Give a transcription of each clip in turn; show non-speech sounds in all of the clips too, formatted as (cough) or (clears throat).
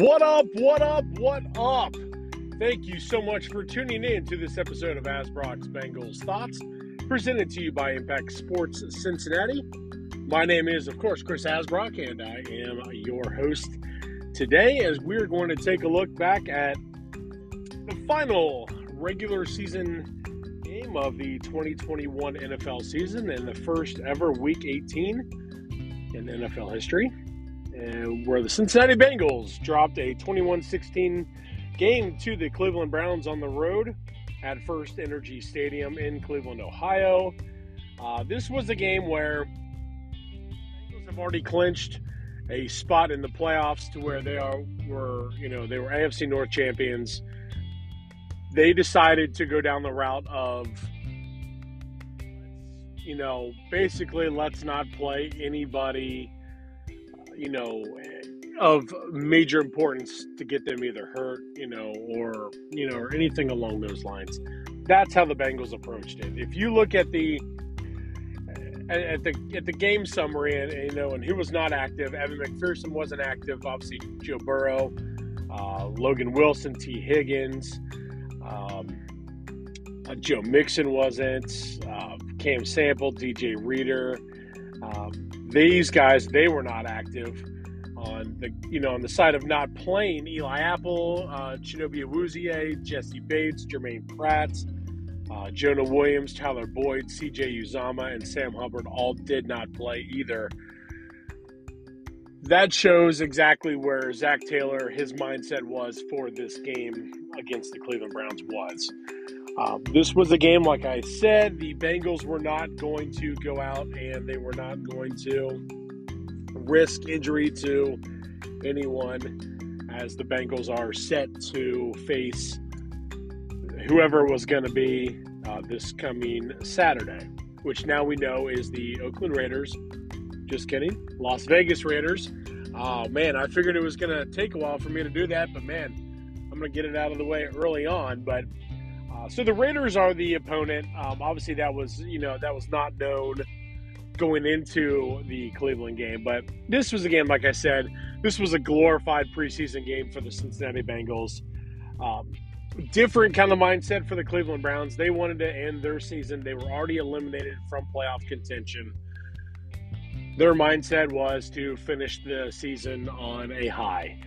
What up? What up? What up? Thank you so much for tuning in to this episode of Asbrock's Bengals Thoughts, presented to you by Impact Sports Cincinnati. My name is, of course, Chris Asbrock, and I am your host today as we're going to take a look back at the final regular season game of the 2021 NFL season and the first ever Week 18 in NFL history where the Cincinnati Bengals dropped a 21 16 game to the Cleveland Browns on the road at FirstEnergy Stadium in Cleveland, Ohio. Uh, this was a game where Bengals have already clinched a spot in the playoffs to where they are were you know they were AFC North champions. They decided to go down the route of you know basically let's not play anybody you know, of major importance to get them either hurt, you know, or you know, or anything along those lines. That's how the Bengals approached it. If you look at the at the at the game summary, and you know, and who was not active, Evan McPherson wasn't active. Obviously, Joe Burrow, uh, Logan Wilson, Tee Higgins, um, uh, Joe Mixon wasn't. Uh, Cam Sample, DJ Reader. Um, these guys they were not active on the you know on the side of not playing Eli Apple, uh, Chidobe Awuzie, Jessie Bates, Germaine Pratt, uh, Jonah Williams, Tyler Boyd, C.J. Uzomah, and Sam Hubbard all did not play either. That shows exactly where Zac Taylor his mindset was for this game against the Cleveland Browns was. Um, this was a game, like I said, the Bengals were not going to go out and they were not going to risk injury to anyone as the Bengals are set to face whoever was going to be uh, this coming Saturday, which now we know is the Oakland Raiders. Just kidding, Las Vegas Raiders. Oh man, I figured it was going to take a while for me to do that, but man, I'm going to get it out of the way early on. But uh, so the Raiders are the opponent. Um, obviously, that was you know that was not known going into the Cleveland game, but this was a game, like I said, this was a glorified preseason game for the Cincinnati Bengals. Um, different kind of mindset for the Cleveland Browns. They wanted to end their season. They were already eliminated from playoff contention. Their mindset was to finish the season on a high.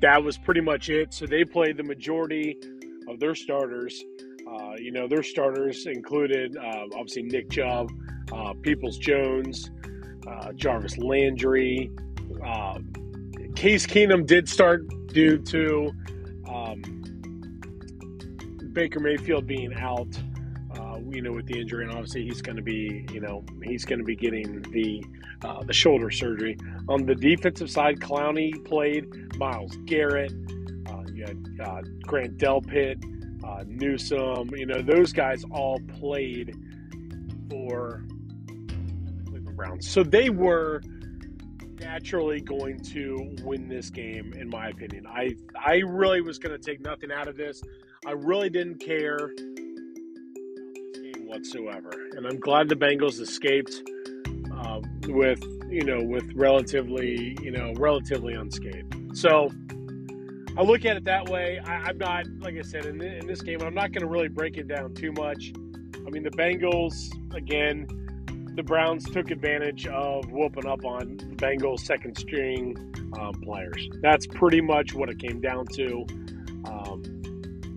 That was pretty much it. So they played the majority of their starters uh, you know, their starters included uh, obviously Nick Chubb, uh, Peoples Jones, uh, Jarvis Landry. Um, Case Keenum did start due to um, Baker Mayfield being out, uh, you know, with the injury, and obviously he's going to be, you know, he's going to be getting the uh, the shoulder surgery. On the defensive side, Clowney played, Myles Garrett, you had Grant Delpit, uh, Newsome, you know, those guys all played for Cleveland Browns. So they were naturally going to win this game, in my opinion. I I really was going to take nothing out of this. I really didn't care this game whatsoever, and I'm glad the Bengals escaped uh, with you know with relatively you know relatively unscathed. So I look at it that way. I, am not, like I said, in, in this game, I'm not going to really break it down too much. I mean, the Bengals, again, the Browns took advantage of whooping up on Bengals' second string um, players. That's pretty much what it came down to. Um,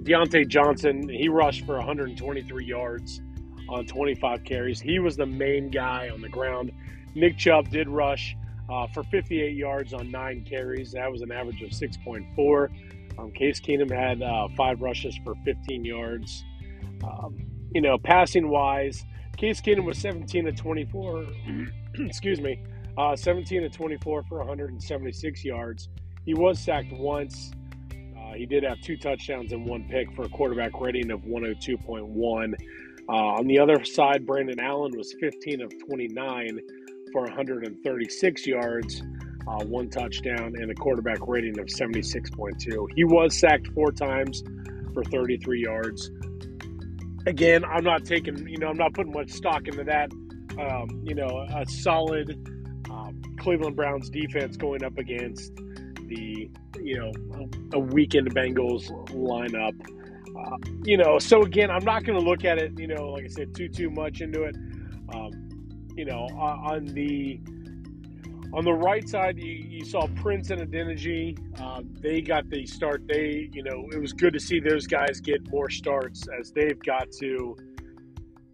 Diontae Johnson, he rushed for 123 yards on 25 carries. He was the main guy on the ground. Nick Chubb did rush uh, for 58 yards on nine carries. That was an average of 6.4. Um, Case Keenum had uh, five rushes for 15 yards. Um, you know, passing wise, Case Keenum was 17 to 24. (clears throat) excuse me, uh, 17 to 24 for 176 yards. He was sacked once. Uh, he did have two touchdowns and one pick for a quarterback rating of 102.1. Uh, on the other side, Brandon Allen was 15 of 29 for 136 yards, uh, one touchdown, and a quarterback rating of 76.2. He was sacked four times for 33 yards. Again, I'm not taking, you know, I'm not putting much stock into that. Um, you know, a solid um, Cleveland Browns defense going up against the you know a weakened Bengals lineup. Uh, you know, so again, I'm not going to look at it. You know, like I said, too too much into it. Um, you know, on the on the right side, you, you saw Prince and Adeniji. Uh, they got the start. They, you know, it was good to see those guys get more starts as they've got to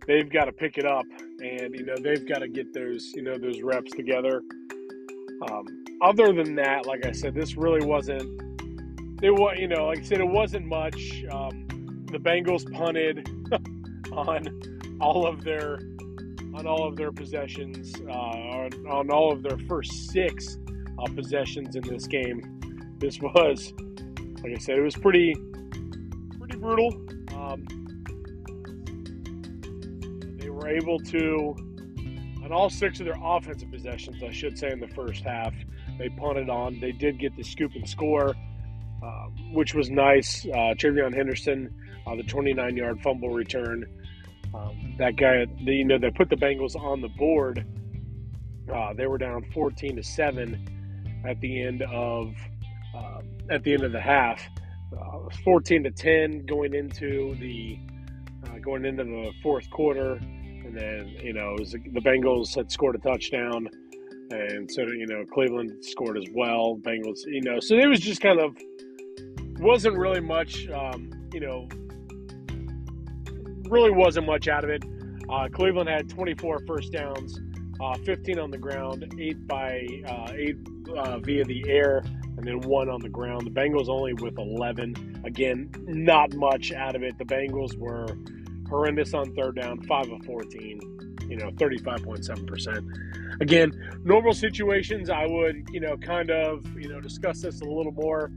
they've got to pick it up, and you know they've got to get those you know those reps together. Um, other than that, like I said, this really wasn't. It was you know like I said, it wasn't much. Um, the Bengals punted (laughs) on all of their on all of their possessions, uh, on, all of their first six uh, possessions in this game. This was, like I said, it was pretty pretty brutal. Um, they were able to, on all six of their offensive possessions, I should say, in the first half, they punted on. They did get the scoop and score, uh, which was nice. Uh, TreVeyon Henderson, uh, the 29 yard fumble return. Um, that guy, you know, they put the Bengals on the board. Uh, they were down 14 to 7 at the end of uh, at the end of the half. Uh, 14 to 10 going into the uh, going into the fourth quarter. And then, you know, was, the Bengals had scored a touchdown. And so, you know, Cleveland scored as well. Bengals, you know, so it was just kind of, wasn't really much, um, you know, really wasn't much out of it. Uh, Cleveland had 24 first downs, uh, 15 on the ground, eight by uh, eight uh, via the air, and then one on the ground. The Bengals only with 11. Again, not much out of it. The Bengals were horrendous on third down, 5 of 14, you know, 35.7%. Again, normal situations, I would, you know, kind of, you know, discuss this a little more.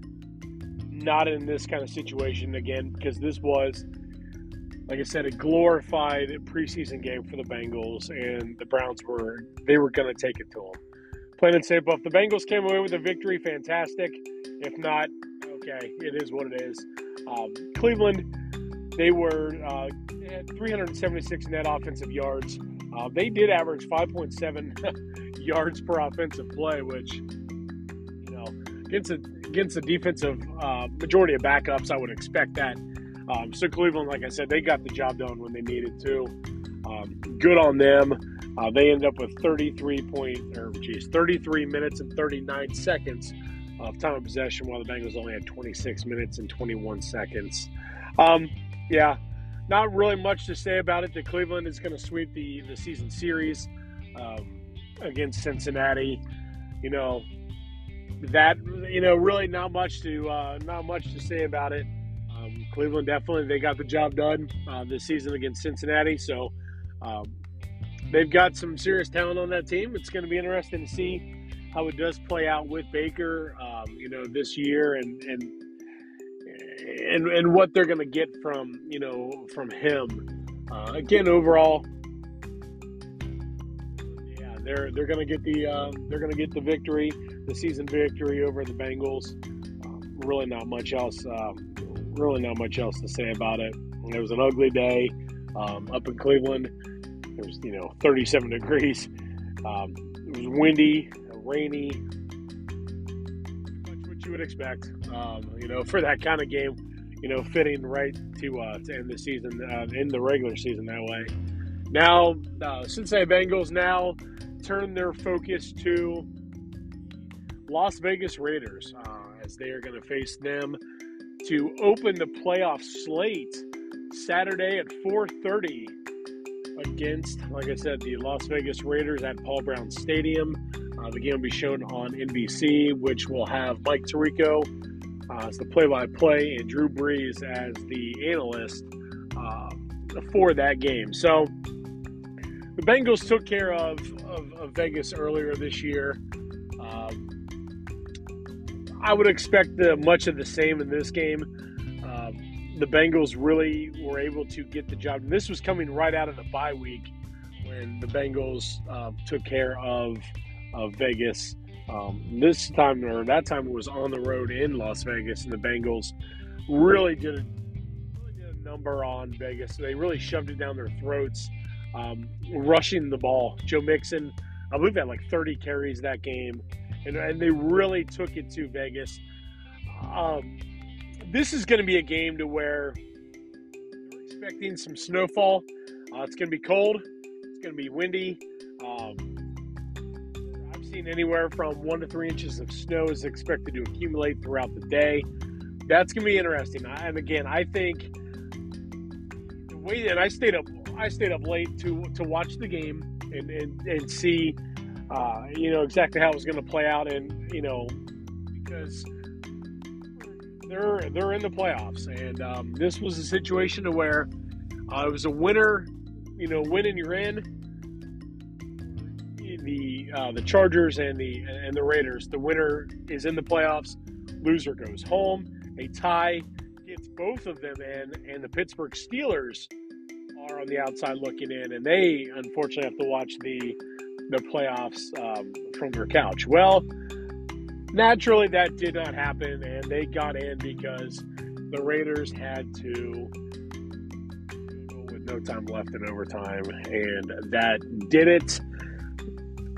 Not in this kind of situation again, because this was, like I said, a glorified preseason game for the Bengals, and the Browns were, they were going to take it to them. Plain and simple. If the Bengals came away with a victory, fantastic. If not, okay, it is what it is. Um, Cleveland, they were uh, had 376 net offensive yards. Uh, they did average 5.7 (laughs) yards per offensive play, which you know against a, against the defensive uh, majority of backups, I would expect that. Um, so Cleveland, like I said, they got the job done when they needed to. Um, good on them. Uh, they end up with 33 point or geez, 33 minutes and 39 seconds of time of possession, while the Bengals only had 26 minutes and 21 seconds. Um, yeah, not really much to say about it. The Cleveland is going to sweep the the season series um, against Cincinnati. You know that you know really not much to uh, not much to say about it. Cleveland definitely they got the job done uh, this season against Cincinnati. So um, they've got some serious talent on that team. It's going to be interesting to see how it does play out with Baker. Um, you know this year and and and and what they're going to get from you know from him. Uh, again, overall, yeah, they're they're going to get the uh, they're going to get the victory, the season victory over the Bengals. Um, really, not much else. Um, really, not much else to say about it. It was an ugly day um, up in Cleveland. It was you know 37 degrees. Um, it was windy, rainy, what you would expect, um, you know, for that kind of game, you know, fitting right to uh, to end the season, uh, in the regular season that way. Now, uh, Cincinnati Bengals now turn their focus to Las Vegas Raiders uh, as they are going to face them to open the playoff slate Saturday at 4:30 against, like I said, the Las Vegas Raiders at Paul Brown Stadium. Uh, the game will be shown on NBC, which will have Mike Tirico uh, as the play-by-play and Drew Brees as the analyst uh, for that game. So the Bengals took care of, of, of Vegas earlier this year. I would expect the, much of the same in this game. Um, the Bengals really were able to get the job. And this was coming right out of the bye week when the Bengals uh, took care of of Vegas. Um, this time or that time it was on the road in Las Vegas, and the Bengals really did a, really did a number on Vegas. They really shoved it down their throats, um, rushing the ball. Joe Mixon, I believe, had like 30 carries that game, and, and they really took it to Vegas. Um, this is going to be a game to where they're expecting some snowfall. Uh, it's going to be cold. It's going to be windy. Um, I've seen anywhere from one to three inches of snow is expected to accumulate throughout the day. That's going to be interesting. And again, I think the way that I stayed up, I stayed up late to to watch the game and and, and see, uh, you know, exactly how it was going to play out, and you know, because they're they're in the playoffs, and um, this was a situation to where uh, it was a winner, you know, winning you're in. The uh, the Chargers and the and the Raiders. The winner is in the playoffs. Loser goes home. A tie gets both of them in, and the Pittsburgh Steelers are on the outside looking in, and they unfortunately have to watch the the playoffs um, from your couch. Well, naturally, that did not happen, and they got in because the Raiders had to with no time left in overtime, and that did it.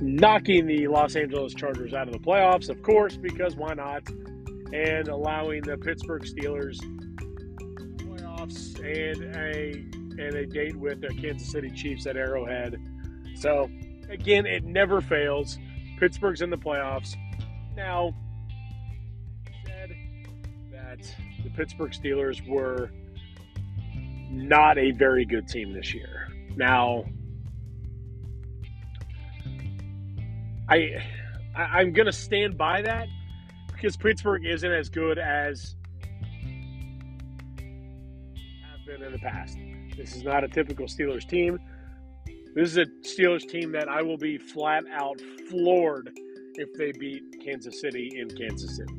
Knocking the Los Angeles Chargers out of the playoffs, of course, because why not? And allowing the Pittsburgh Steelers playoffs and a and a date with the Kansas City Chiefs at Arrowhead. So again, it never fails. Pittsburgh's in the playoffs. Now, said that the Pittsburgh Steelers were not a very good team this year. Now, I, I am going to stand by that because Pittsburgh isn't as good as have been in the past. This is not a typical Steelers team. This is a Steelers team that I will be flat out floored if they beat Kansas City in Kansas City.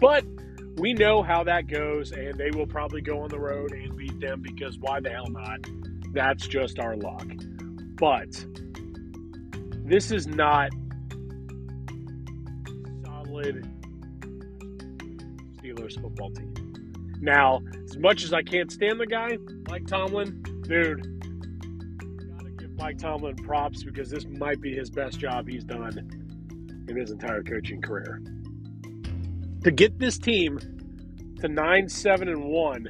But we know how that goes, and they will probably go on the road and beat them because why the hell not? That's just our luck. But this is not solid Steelers football team. Now, as much as I can't stand the guy, Mike Tomlin, dude, Mike Tomlin props because this might be his best job he's done in his entire coaching career. To get this team to nine, seven, and one,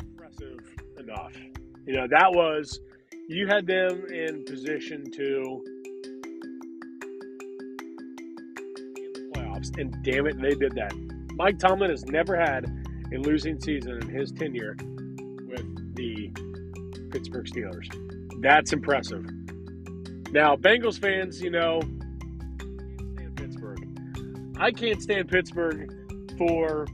impressive enough. You know, that was you had them in position to in the playoffs, and damn it, they did that. Mike Tomlin has never had a losing season in his tenure Pittsburgh Steelers. That's impressive. Now, Bengals fans, you know, can't Pittsburgh. I can't stand Pittsburgh for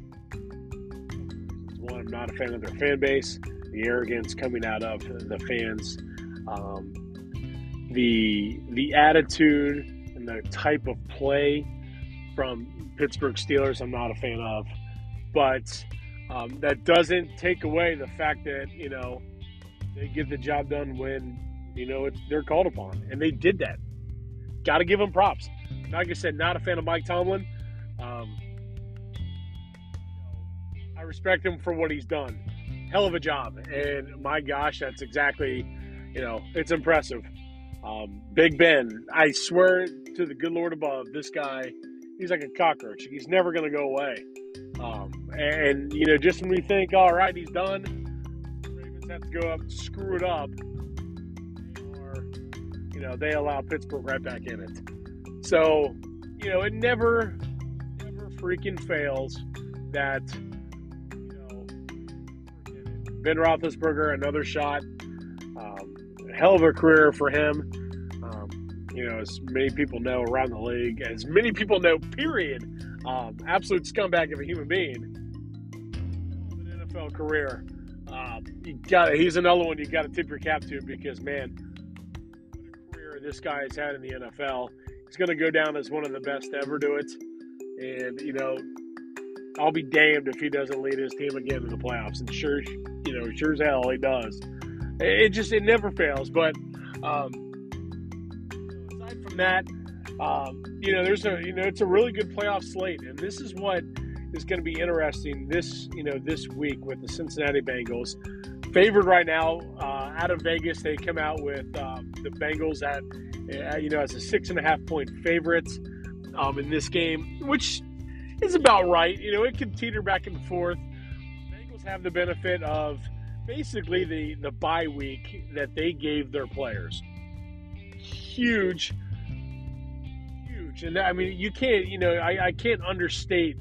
one, I'm not a fan of their fan base, the arrogance coming out of the fans, um, the the attitude and the type of play from Pittsburgh Steelers, I'm not a fan of. But um, that doesn't take away the fact that, you know, they get the job done when, you know, it's, they're called upon. And they did that. Got to give them props. Like I said, not a fan of Mike Tomlin. Um, I respect him for what he's done. Hell of a job. And my gosh, that's exactly, you know, it's impressive. Um, Big Ben, I swear to the good Lord above, this guy he's like a cockroach. He's never going to go away. Um, and, you know, just when we think, all right, he's done, have to go up, screw it up, or, you know, they allow Pittsburgh right back in it. So, you know, it never, never freaking fails that, you know, Ben Roethlisberger, another shot. Um, hell of a career for him you know, as many people know around the league, as many people know, period. Um, absolute scumbag of a human being. An NFL career. You got he's another one you got to tip your cap to because man, what a career this guy has had in the NFL. He's going to go down as one of the best to ever do it, and you know, I'll be damned if he doesn't lead his team again in the playoffs. And sure, you know, sure as hell he does. It just it never fails, but. Um, aside from that, um, you know, there's a you know it's a really good playoff slate, and this is what is going to be interesting this you know this week with the Cincinnati Bengals, favored right now uh, out of Vegas. They come out with um, the Bengals at, uh, you know, as a six and a half point favorites um, in this game, which is about right. You know, it can teeter back and forth. Bengals have the benefit of basically the the bye week that they gave their players. Huge, huge, and I mean, you can't. You know, I, I can't understate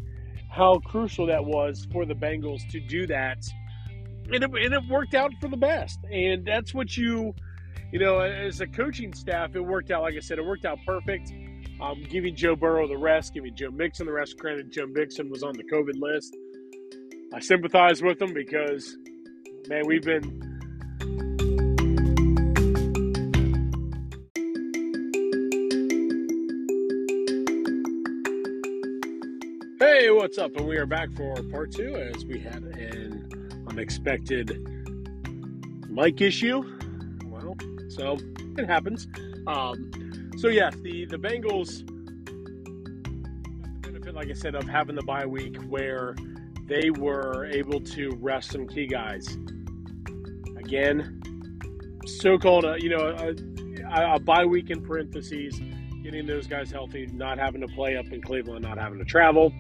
how crucial that was for the Bengals to do that. And it, and it worked out for the best. And that's what you, you know, as a coaching staff, it worked out, like I said, it worked out perfect. Um, giving Joe Burrow the rest, giving Joe Mixon the rest. Granted, Joe Mixon was on the COVID list. I sympathize with him because, man, we've been Hey, what's up? And we are back for part two as we had an unexpected mic issue. Well, so it happens. Um, so yes, the the Bengals benefit, like I said, of having the bye week where they were able to rest some key guys. Again, so-called, uh, you know, a, a bye week in parentheses, getting those guys healthy, not having to play up in Cleveland, not having to travel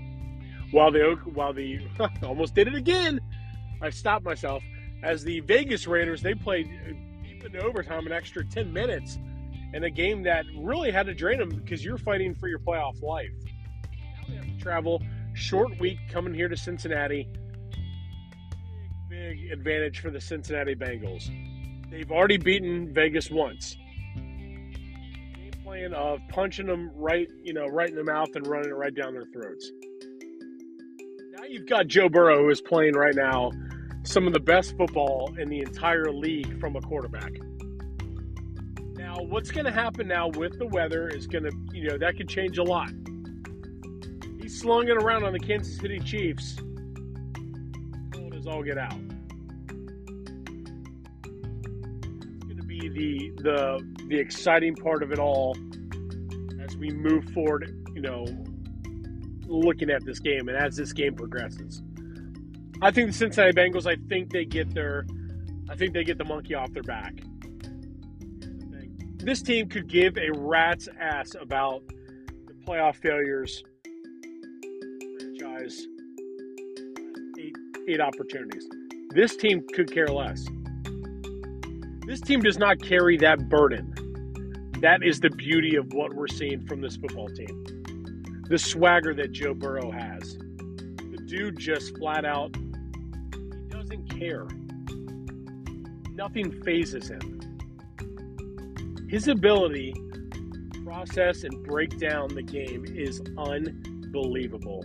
while the while the (laughs) almost did it again. I stopped myself as the Vegas Raiders they played deep into overtime an extra 10 minutes in a game that really had to drain them because you're fighting for your playoff life. Now they have to travel short week coming here to Cincinnati. Big, big advantage for the Cincinnati Bengals. They've already beaten Vegas once. Game plan of punching them right, you know, right in the mouth and running it right down their throats Now you've got Joe Burrow, who is playing right now some of the best football in the entire league from a quarterback. Now, what's going to happen now with the weather is going to, you know, that could change a lot. He's slung it around on the Kansas City Chiefs. Cold as all get out. It's going to be the the the exciting part of it all as we move forward. You know, looking at this game and as this game progresses. I think the Cincinnati Bengals, I think they get their I think they get the monkey off their back. This team could give a rat's ass about the playoff failures franchise eight, eight opportunities. This team could care less. This team does not carry that burden. That is the beauty of what we're seeing from this football team the swagger that Joe Burrow has. Dude just flat out, he doesn't care. Nothing phases him. His ability to process and break down the game is unbelievable.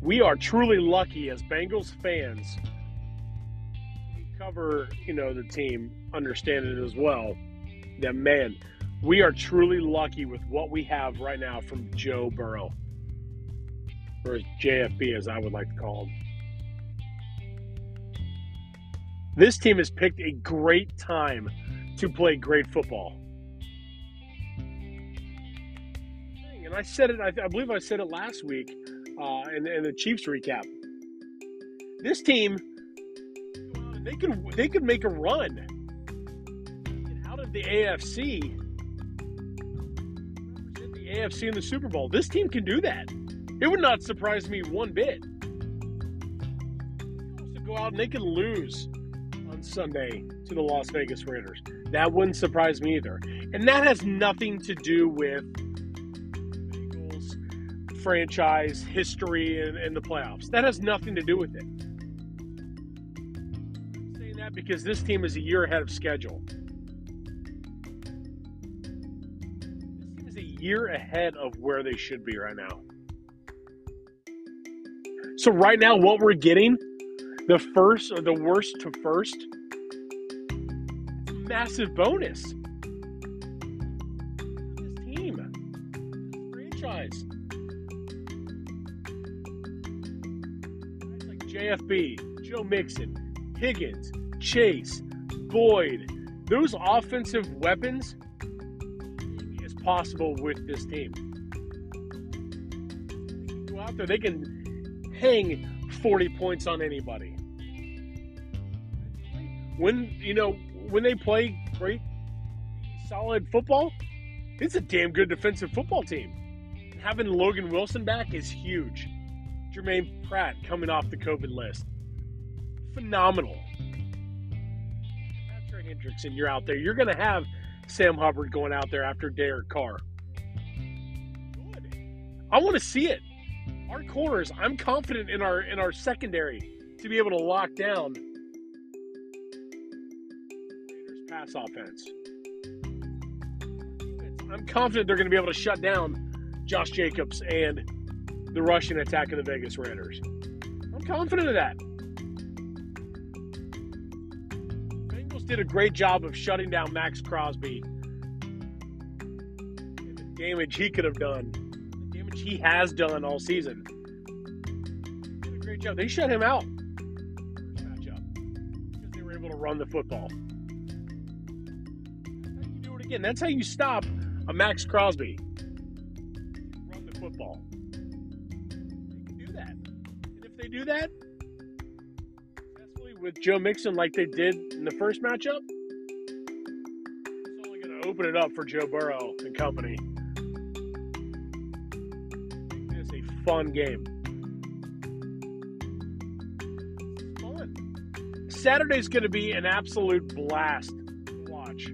We are truly lucky as Bengals fans cover, you know, the team, understand it as well. That man, we are truly lucky with what we have right now from Joe Burrow, or JFB as I would like to call him. This team has picked a great time to play great football. And I said it, I, I believe I said it last week uh, in, in the Chiefs recap. This team, they could they could make a run out of the AFC AFC in the Super Bowl. This team can do that. It would not surprise me one bit. To go out and they can lose on Sunday to the Las Vegas Raiders. That wouldn't surprise me either. And that has nothing to do with Eagles franchise history and, and the playoffs. That has nothing to do with it. I'm saying that because this team is a year ahead of schedule. Year ahead of where they should be right now. So right now, what we're getting, the first or the worst to first, massive bonus. This team, franchise, guys like JFB, Joe Mixon, Higgins, Chase, Boyd, those offensive weapons possible with this team. Go out there, they can hang 40 points on anybody. when you know when they play great, solid football, it's a damn good defensive football team. Having Logan Wilson back is huge. Germaine Pratt coming off the COVID list, phenomenal. Patrick Hendrickson, you're out there. You're going to have Sam Hubbard going out there after Derek Carr. Good. I want to see it. Our corners. I'm confident in our in our secondary to be able to lock down Raiders pass offense. I'm confident they're going to be able to shut down Josh Jacobs and the rushing attack of the Vegas Raiders. I'm confident of that. Did a great job of shutting down Maxx Crosby and the damage he could have done, the damage he has done all season. Did a great job. They shut him out because they were able to run the football. That's how you do it again. That's how you stop a Maxx Crosby. Run the football. They can do that. And if they do that with Joe Mixon like they did in the first matchup, it's only going to open it up for Joe Burrow and company. It's a fun game. Fun. Saturday's going to be an absolute blast to watch.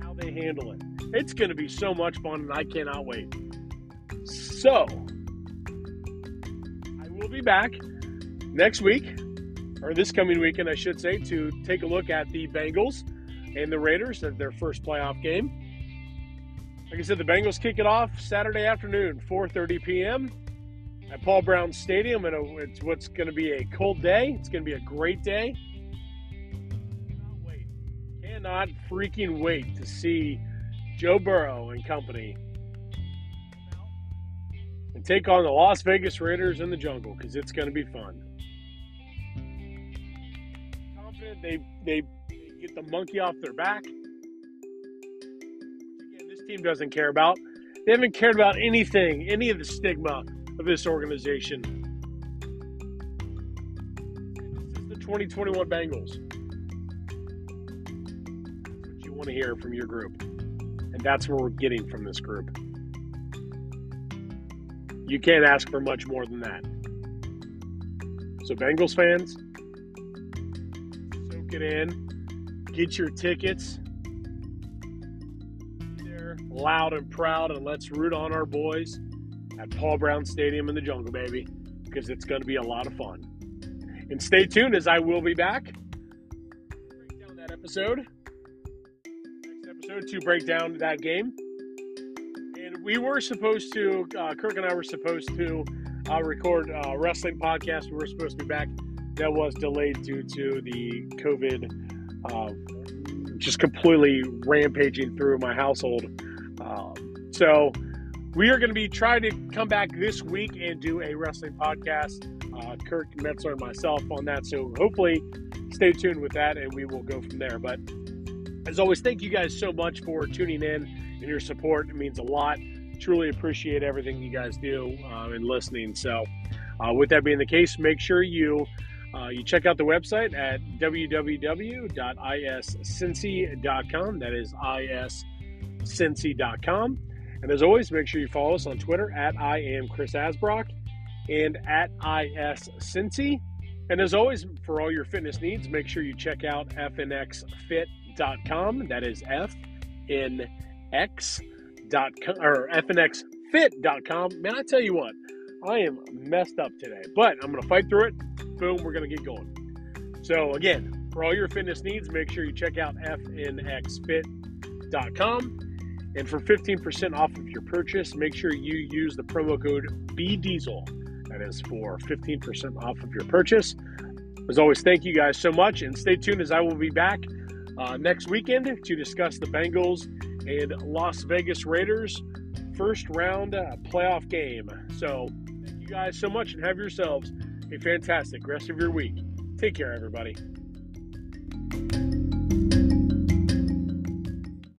How they handle it. It's going to be so much fun, and I cannot wait. So, I will be back next week, or this coming weekend, I should say, to take a look at the Bengals and the Raiders at their first playoff game. Like I said, the Bengals kick it off Saturday afternoon, 4:30 p.m. at Paul Brown Stadium, and uh, it's what's going to be a cold day. It's going to be a great day. Cannot wait! Cannot freaking wait to see Joe Burrow and company and take on the Las Vegas Raiders in the jungle because it's going to be fun. They, they get the monkey off their back. Again, this team doesn't care about. They haven't cared about anything, any of the stigma of this organization. This is the 2021 Bengals. That's what you want to hear from your group. And that's what we're getting from this group. You can't ask for much more than that. So, Bengals fans, it in, get your tickets. There loud and proud, and let's root on our boys at Paul Brown Stadium in the jungle, baby, because it's going to be a lot of fun. And stay tuned as I will be back. Break down that episode Next episode to break down that game. And we were supposed to, uh, Kirk and I were supposed to uh, record a wrestling podcast. We were supposed to be back. That was delayed due to the COVID uh, just completely rampaging through my household. Um, so we are going to be trying to come back this week and do a wrestling podcast. Uh, Kirk Metzler and myself on that. So hopefully stay tuned with that and we will go from there. But as always, thank you guys so much for tuning in and your support. It means a lot. Truly appreciate everything you guys do uh, and listening. So, uh, with that being the case, make sure you uh, you check out the website at www.iscincy.com. That is iscincy.com. And as always, make sure you follow us on Twitter at I am Chris Asbrock and at iscincy. And as always, for all your fitness needs, make sure you check out FNX Fit fnxfit.com. That is F N X dot com or fnxfit.com. Man, I tell you what, I am messed up today, but I'm going to fight through it. Boom, we're going to get going. So, again, for all your fitness needs, make sure you check out fnxfit.com. And for 15% off of your purchase, make sure you use the promo code BDiesel. That is for 15% off of your purchase. As always, thank you guys so much and stay tuned as I will be back uh, next weekend to discuss the Bengals and Las Vegas Raiders first round uh, playoff game. So, thank you guys so much and have yourselves a fantastic rest of your week. Take care, everybody.